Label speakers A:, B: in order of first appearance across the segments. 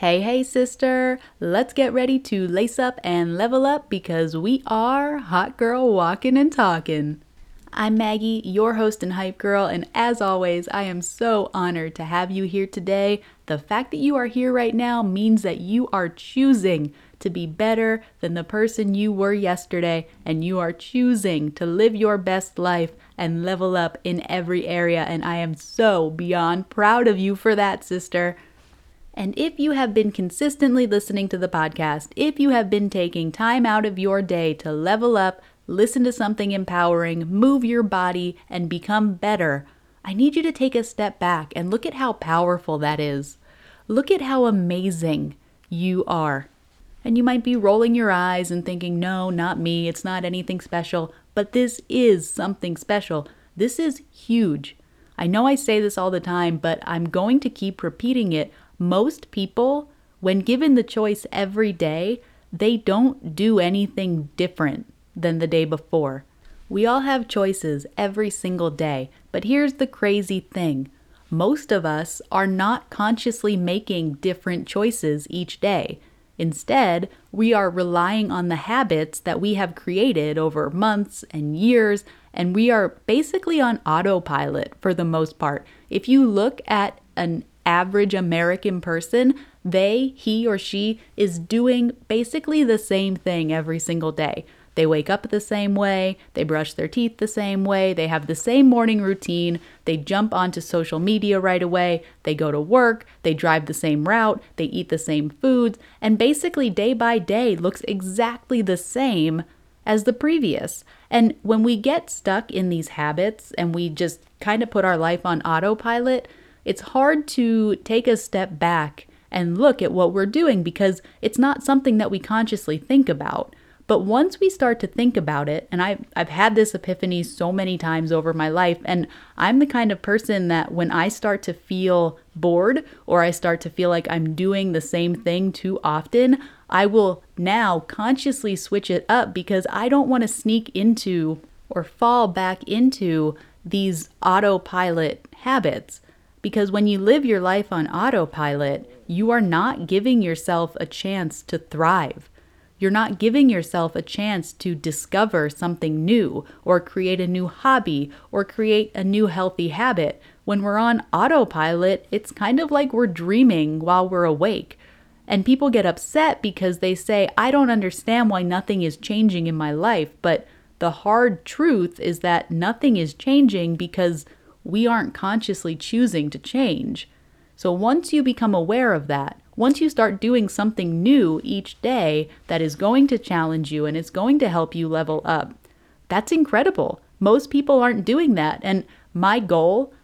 A: Hey, hey, sister, let's get ready to lace up and level up because we are Hot Girl Walking and Talking. I'm Maggie, your host and hype girl, and as always, I am so honored to have you here today. The fact that you are here right now means that you are choosing to be better than the person you were yesterday, and you are choosing to live your best life and level up in every area. And I am so beyond proud of you for that, sister. And if you have been consistently listening to the podcast, if you have been taking time out of your day to level up, listen to something empowering, move your body, and become better, I need you to take a step back and look at how powerful that is. Look at how amazing you are. And you might be rolling your eyes and thinking, no, not me, it's not anything special, but this is something special. This is huge. I know I say this all the time, but I'm going to keep repeating it most people, when given the choice every day, they don't do anything different than the day before. We all have choices every single day, but here's the crazy thing most of us are not consciously making different choices each day. Instead, we are relying on the habits that we have created over months and years, and we are basically on autopilot for the most part. If you look at an average American person, they, he or she, is doing basically the same thing every single day. They wake up the same way, they brush their teeth the same way, they have the same morning routine, they jump onto social media right away, they go to work, they drive the same route, they eat the same foods, and basically day by day looks exactly the same as the previous. And when we get stuck in these habits and we just kind of put our life on autopilot, it's hard to take a step back and look at what we're doing because it's not something that we consciously think about. But once we start to think about it, and I've, I've had this epiphany so many times over my life, and I'm the kind of person that when I start to feel bored or I start to feel like I'm doing the same thing too often, I will now consciously switch it up because I don't want to sneak into or fall back into these autopilot habits. Because when you live your life on autopilot, you are not giving yourself a chance to thrive. You're not giving yourself a chance to discover something new or create a new hobby or create a new healthy habit. When we're on autopilot, it's kind of like we're dreaming while we're awake. And people get upset because they say, I don't understand why nothing is changing in my life. But the hard truth is that nothing is changing because we aren't consciously choosing to change. So once you become aware of that, once you start doing something new each day that is going to challenge you and is going to help you level up, that's incredible. Most people aren't doing that. And my goal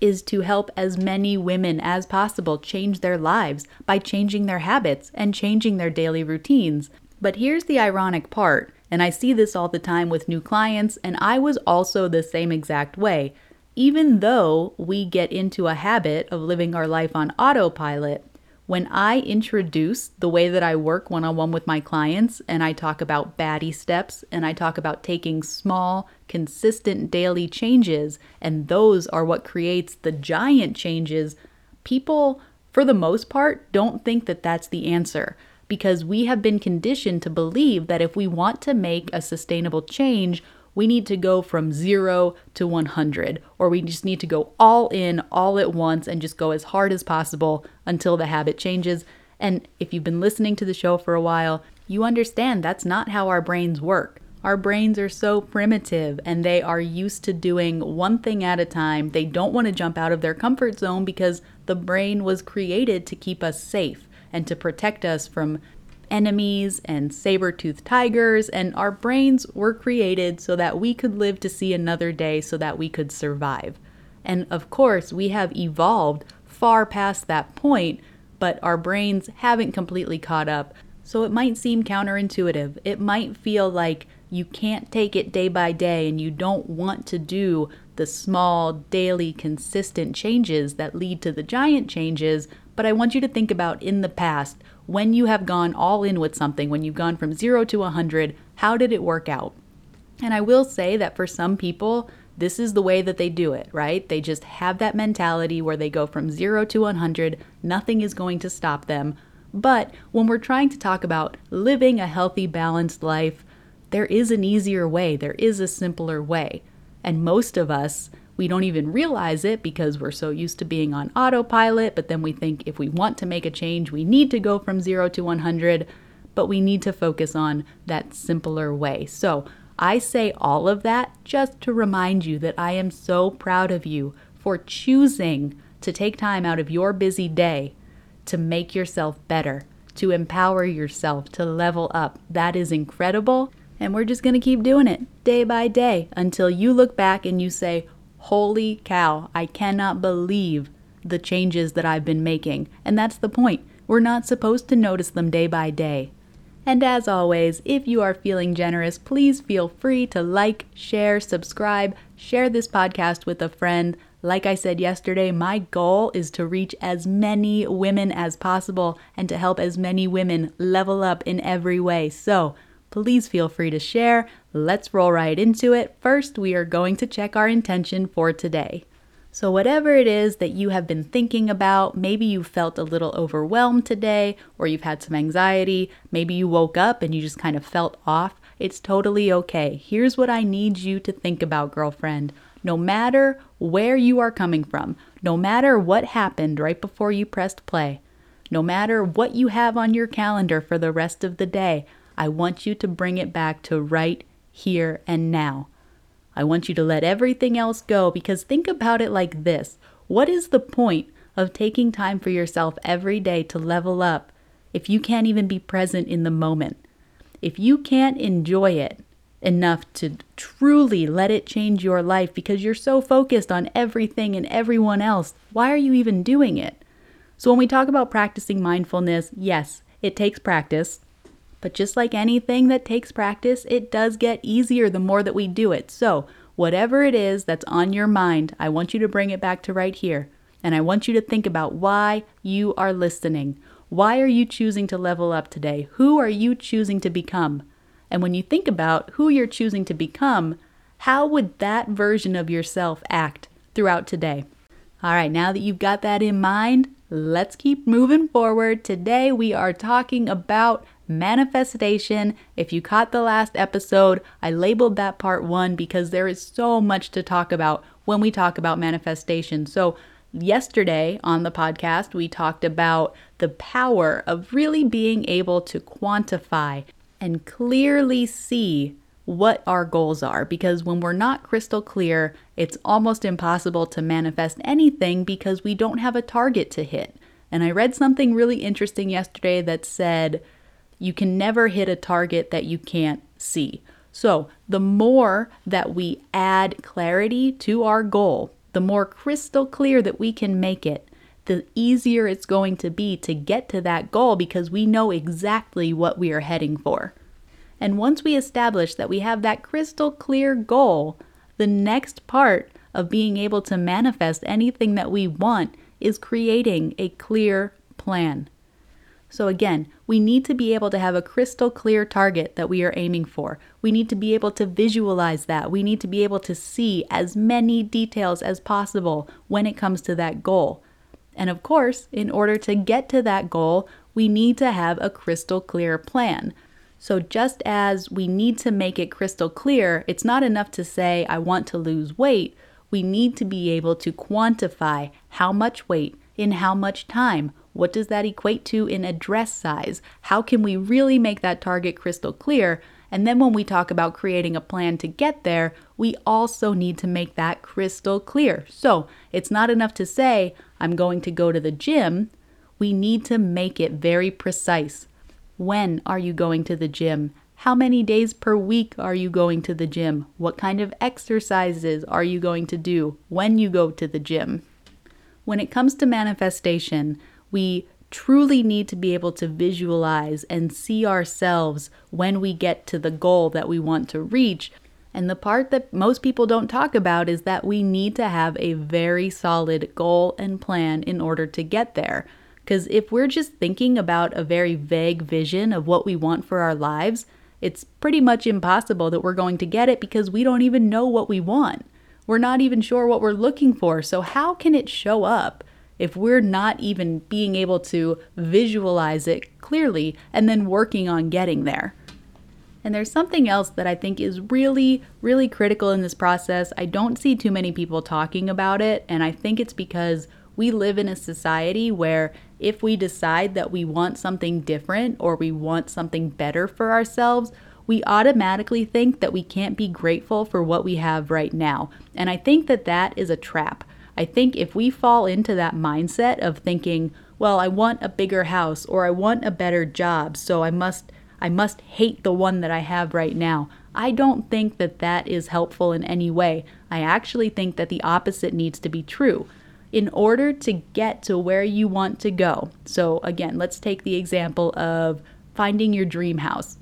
A: is to help as many women as possible change their lives by changing their habits and changing their daily routines. But here's the ironic part, and I see this all the time with new clients, and I was also the same exact way even though we get into a habit of living our life on autopilot, when I introduce the way that I work one on one with my clients and I talk about baddie steps and I talk about taking small, consistent daily changes, and those are what creates the giant changes, people, for the most part, don't think that that's the answer. Because we have been conditioned to believe that if we want to make a sustainable change, we need to go from zero to 100, or we just need to go all in all at once and just go as hard as possible until the habit changes. And if you've been listening to the show for a while, you understand that's not how our brains work. Our brains are so primitive and they are used to doing one thing at a time. They don't want to jump out of their comfort zone because the brain was created to keep us safe and to protect us from enemies and saber-toothed tigers, and our brains were created so that we could live to see another day so that we could survive. And of course, we have evolved far past that point, but our brains haven't completely caught up. So it might seem counterintuitive. It might feel like you can't take it day by day and you don't want to do the small, daily, consistent changes that lead to the giant changes. But I want you to think about in the past when you have gone all in with something, when you've gone from zero to 100, how did it work out? And I will say that for some people, this is the way that they do it, right? They just have that mentality where they go from zero to 100, nothing is going to stop them. But when we're trying to talk about living a healthy, balanced life, there is an easier way, there is a simpler way. And most of us, we don't even realize it because we're so used to being on autopilot, but then we think if we want to make a change, we need to go from 0 to 100, but we need to focus on that simpler way. So, I say all of that just to remind you that I am so proud of you for choosing to take time out of your busy day to make yourself better, to empower yourself, to level up. That is incredible. And we're just going to keep doing it day by day until you look back and you say, Holy cow, I cannot believe the changes that I've been making. And that's the point. We're not supposed to notice them day by day. And as always, if you are feeling generous, please feel free to like, share, subscribe, share this podcast with a friend. Like I said yesterday, my goal is to reach as many women as possible and to help as many women level up in every way. So please feel free to share. Let's roll right into it. First, we are going to check our intention for today. So, whatever it is that you have been thinking about, maybe you felt a little overwhelmed today, or you've had some anxiety, maybe you woke up and you just kind of felt off, it's totally okay. Here's what I need you to think about, girlfriend. No matter where you are coming from, no matter what happened right before you pressed play, no matter what you have on your calendar for the rest of the day, I want you to bring it back to right here and now. I want you to let everything else go because think about it like this What is the point of taking time for yourself every day to level up if you can't even be present in the moment? If you can't enjoy it, enough to truly let it change your life because you're so focused on everything and everyone else. Why are you even doing it? So, when we talk about practicing mindfulness, yes, it takes practice. But just like anything that takes practice, it does get easier the more that we do it. So, whatever it is that's on your mind, I want you to bring it back to right here. And I want you to think about why you are listening. Why are you choosing to level up today? Who are you choosing to become? And when you think about who you're choosing to become, how would that version of yourself act throughout today? All right, now that you've got that in mind, let's keep moving forward. Today we are talking about manifestation. If you caught the last episode, I labeled that part one because there is so much to talk about when we talk about manifestation. So, yesterday on the podcast, we talked about the power of really being able to quantify and clearly see what our goals are because when we're not crystal clear, it's almost impossible to manifest anything because we don't have a target to hit. And I read something really interesting yesterday that said you can never hit a target that you can't see. So, the more that we add clarity to our goal, the more crystal clear that we can make it, the easier it's going to be to get to that goal because we know exactly what we are heading for. And once we establish that we have that crystal clear goal, the next part of being able to manifest anything that we want is creating a clear plan. So, again, we need to be able to have a crystal clear target that we are aiming for. We need to be able to visualize that. We need to be able to see as many details as possible when it comes to that goal. And of course, in order to get to that goal, we need to have a crystal clear plan. So, just as we need to make it crystal clear, it's not enough to say, I want to lose weight. We need to be able to quantify how much weight in how much time. What does that equate to in a dress size? How can we really make that target crystal clear? And then when we talk about creating a plan to get there, we also need to make that crystal clear. So it's not enough to say, I'm going to go to the gym. We need to make it very precise. When are you going to the gym? How many days per week are you going to the gym? What kind of exercises are you going to do when you go to the gym? When it comes to manifestation, we truly need to be able to visualize and see ourselves when we get to the goal that we want to reach. And the part that most people don't talk about is that we need to have a very solid goal and plan in order to get there. Because if we're just thinking about a very vague vision of what we want for our lives, it's pretty much impossible that we're going to get it because we don't even know what we want. We're not even sure what we're looking for. So, how can it show up? If we're not even being able to visualize it clearly and then working on getting there. And there's something else that I think is really, really critical in this process. I don't see too many people talking about it, and I think it's because we live in a society where if we decide that we want something different or we want something better for ourselves, we automatically think that we can't be grateful for what we have right now. And I think that that is a trap. I think if we fall into that mindset of thinking, well, I want a bigger house or I want a better job, so I must I must hate the one that I have right now. I don't think that that is helpful in any way. I actually think that the opposite needs to be true. In order to get to where you want to go, so again, let's take the example of finding your dream house.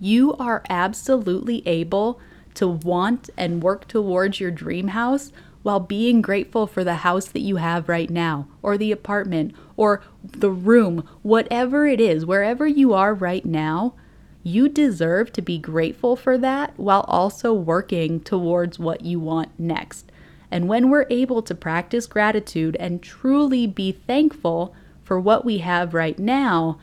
A: You are absolutely able to want and work towards your dream house while being grateful for the house that you have right now, or the apartment, or the room, whatever it is, wherever you are right now, you deserve to be grateful for that while also working towards what you want next. And when we're able to practice gratitude and truly be thankful for what we have right now,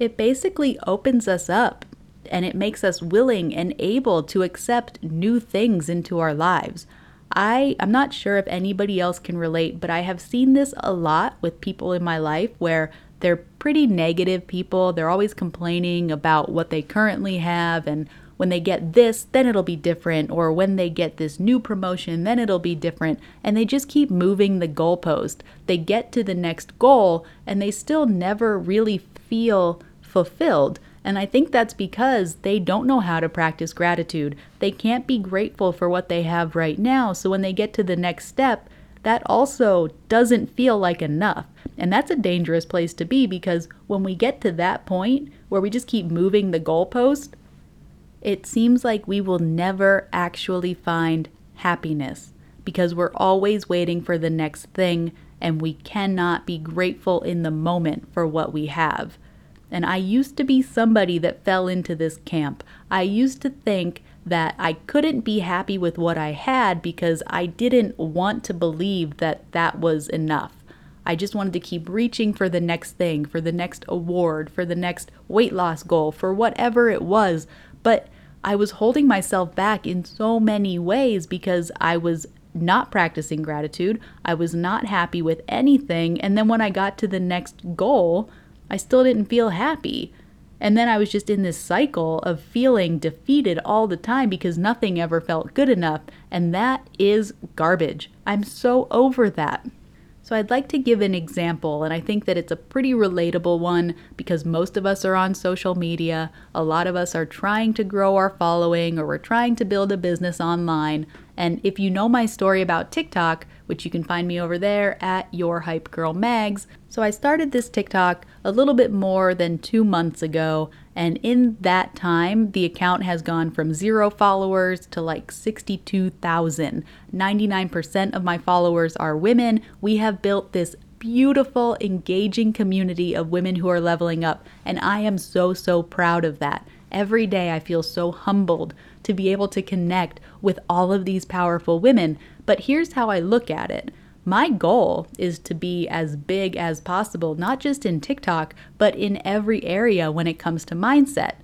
A: it basically opens us up and it makes us willing and able to accept new things into our lives. I I'm not sure if anybody else can relate, but I have seen this a lot with people in my life where they're pretty negative people. They're always complaining about what they currently have and when they get this, then it'll be different, or when they get this new promotion, then it'll be different. And they just keep moving the goalpost. They get to the next goal and they still never really feel fulfilled. And I think that's because they don't know how to practice gratitude. They can't be grateful for what they have right now. So when they get to the next step, that also doesn't feel like enough. And that's a dangerous place to be because when we get to that point where we just keep moving the goalpost, it seems like we will never actually find happiness because we're always waiting for the next thing and we cannot be grateful in the moment for what we have. And I used to be somebody that fell into this camp. I used to think that I couldn't be happy with what I had because I didn't want to believe that that was enough. I just wanted to keep reaching for the next thing, for the next award, for the next weight loss goal, for whatever it was. But I was holding myself back in so many ways because I was not practicing gratitude. I was not happy with anything. And then when I got to the next goal, I still didn't feel happy. And then I was just in this cycle of feeling defeated all the time because nothing ever felt good enough. And that is garbage. I'm so over that. So I'd like to give an example, and I think that it's a pretty relatable one because most of us are on social media. A lot of us are trying to grow our following or we're trying to build a business online. And if you know my story about TikTok, which you can find me over there at Your Hype Girl Mags. So I started this TikTok a little bit more than two months ago, and in that time, the account has gone from zero followers to like 62,000. 99% of my followers are women. We have built this beautiful, engaging community of women who are leveling up, and I am so, so proud of that. Every day I feel so humbled to be able to connect with all of these powerful women. But here's how I look at it. My goal is to be as big as possible, not just in TikTok, but in every area when it comes to mindset.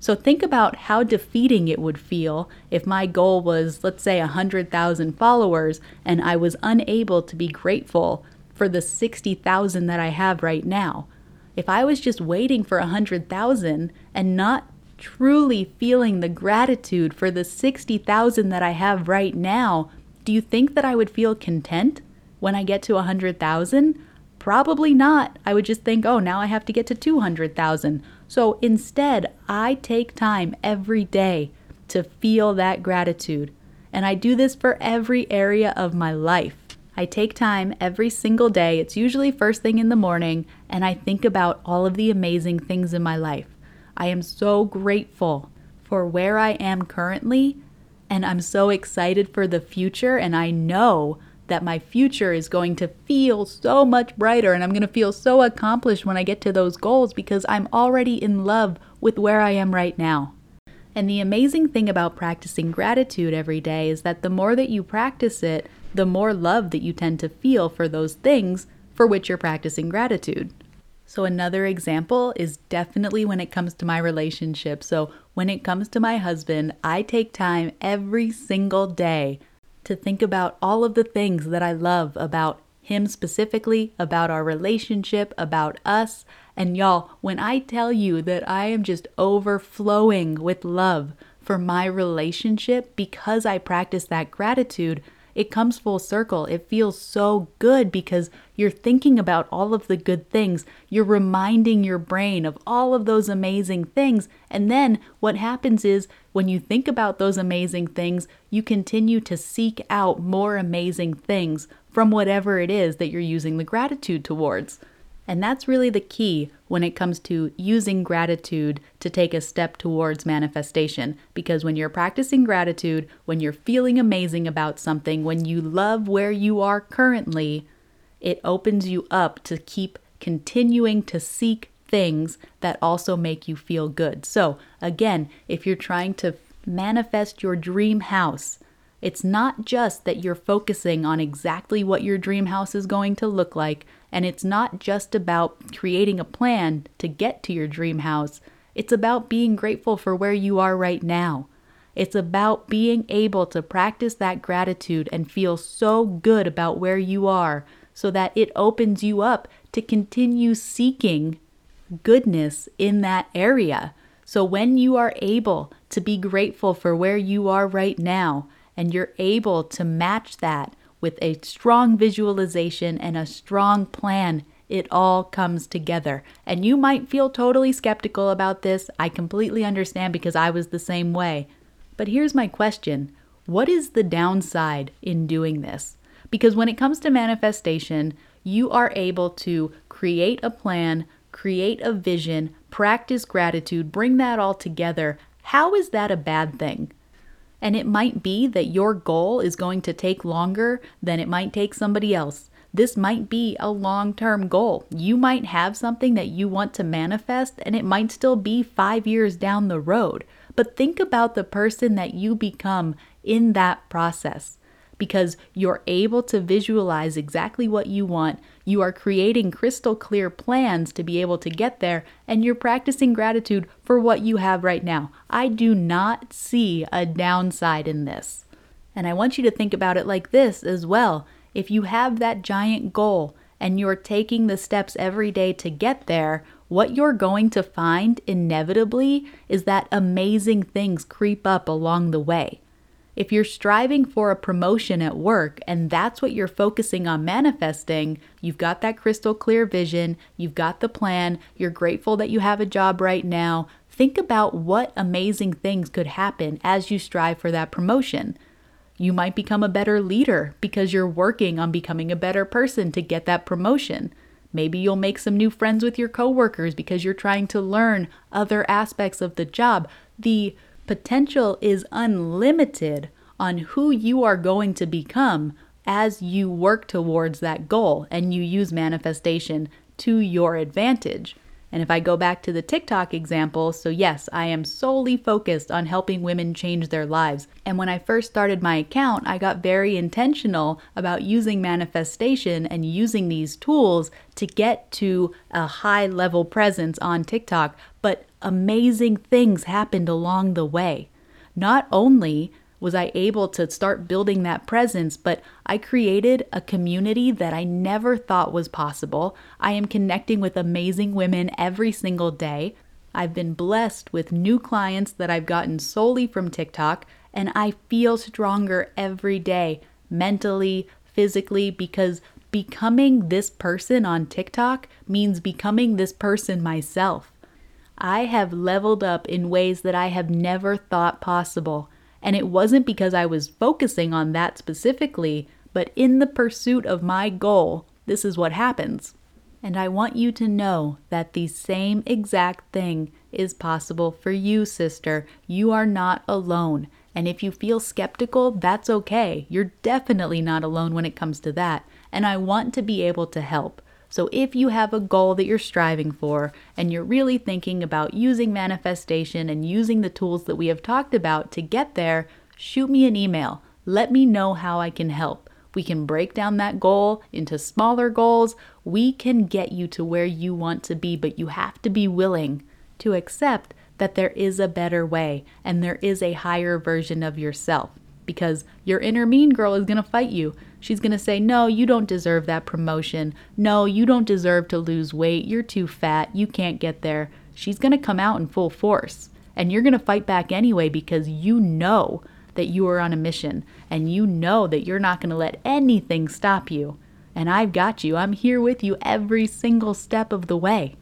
A: So think about how defeating it would feel if my goal was, let's say, 100,000 followers and I was unable to be grateful for the 60,000 that I have right now. If I was just waiting for 100,000 and not truly feeling the gratitude for the 60,000 that I have right now, do you think that I would feel content when I get to 100,000? Probably not. I would just think, oh, now I have to get to 200,000. So instead, I take time every day to feel that gratitude. And I do this for every area of my life. I take time every single day, it's usually first thing in the morning, and I think about all of the amazing things in my life. I am so grateful for where I am currently, and I'm so excited for the future. And I know that my future is going to feel so much brighter, and I'm going to feel so accomplished when I get to those goals because I'm already in love with where I am right now. And the amazing thing about practicing gratitude every day is that the more that you practice it, the more love that you tend to feel for those things for which you're practicing gratitude. So, another example is definitely when it comes to my relationship. So, when it comes to my husband, I take time every single day to think about all of the things that I love about him specifically, about our relationship, about us. And y'all, when I tell you that I am just overflowing with love for my relationship because I practice that gratitude, it comes full circle. It feels so good because you're thinking about all of the good things. You're reminding your brain of all of those amazing things. And then what happens is when you think about those amazing things, you continue to seek out more amazing things from whatever it is that you're using the gratitude towards. And that's really the key when it comes to using gratitude to take a step towards manifestation. Because when you're practicing gratitude, when you're feeling amazing about something, when you love where you are currently, it opens you up to keep continuing to seek things that also make you feel good. So, again, if you're trying to manifest your dream house, it's not just that you're focusing on exactly what your dream house is going to look like, and it's not just about creating a plan to get to your dream house. It's about being grateful for where you are right now. It's about being able to practice that gratitude and feel so good about where you are so that it opens you up to continue seeking goodness in that area. So when you are able to be grateful for where you are right now, and you're able to match that with a strong visualization and a strong plan, it all comes together. And you might feel totally skeptical about this. I completely understand because I was the same way. But here's my question What is the downside in doing this? Because when it comes to manifestation, you are able to create a plan, create a vision, practice gratitude, bring that all together. How is that a bad thing? And it might be that your goal is going to take longer than it might take somebody else. This might be a long term goal. You might have something that you want to manifest, and it might still be five years down the road. But think about the person that you become in that process because you're able to visualize exactly what you want. You are creating crystal clear plans to be able to get there, and you're practicing gratitude for what you have right now. I do not see a downside in this. And I want you to think about it like this as well. If you have that giant goal and you're taking the steps every day to get there, what you're going to find inevitably is that amazing things creep up along the way. If you're striving for a promotion at work and that's what you're focusing on manifesting, you've got that crystal clear vision, you've got the plan, you're grateful that you have a job right now. Think about what amazing things could happen as you strive for that promotion. You might become a better leader because you're working on becoming a better person to get that promotion. Maybe you'll make some new friends with your coworkers because you're trying to learn other aspects of the job. The Potential is unlimited on who you are going to become as you work towards that goal and you use manifestation to your advantage. And if I go back to the TikTok example, so yes, I am solely focused on helping women change their lives. And when I first started my account, I got very intentional about using manifestation and using these tools to get to a high level presence on TikTok. But amazing things happened along the way. Not only was I able to start building that presence, but I created a community that I never thought was possible. I am connecting with amazing women every single day. I've been blessed with new clients that I've gotten solely from TikTok, and I feel stronger every day, mentally, physically, because becoming this person on TikTok means becoming this person myself. I have leveled up in ways that I have never thought possible. And it wasn't because I was focusing on that specifically, but in the pursuit of my goal, this is what happens. And I want you to know that the same exact thing is possible for you, sister. You are not alone. And if you feel skeptical, that's okay. You're definitely not alone when it comes to that. And I want to be able to help. So, if you have a goal that you're striving for and you're really thinking about using manifestation and using the tools that we have talked about to get there, shoot me an email. Let me know how I can help. we can break down that goal into smaller goals. We can get you to where you want to be, but you have to be willing to accept that there is a better way and there is a higher version of yourself because your inner mean girl is going to fight you. She's going to say, No, you don't deserve that promotion. No, you don't deserve to lose weight. You're too fat. You can't get there. She's going to come out in full force. And you're going to fight back anyway because you know that you are on a mission and you know that you're not going to let anything stop you. And I've got you. I'm here with you every single step of the way.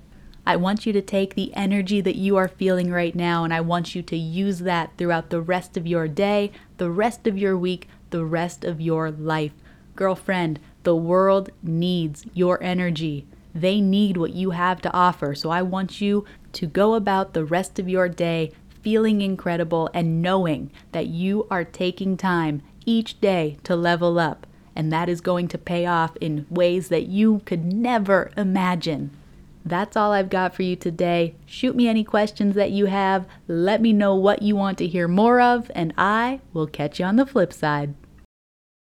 A: I want you to take the energy that you are feeling right now and I want you to use that throughout the rest of your day, the rest of your week, the rest of your life. Girlfriend, the world needs your energy. They need what you have to offer. So I want you to go about the rest of your day feeling incredible and knowing that you are taking time each day to level up. And that is going to pay off in ways that you could never imagine. That's all I've got for you today. Shoot me any questions that you have. Let me know what you want to hear more of, and I will catch you on the flip side.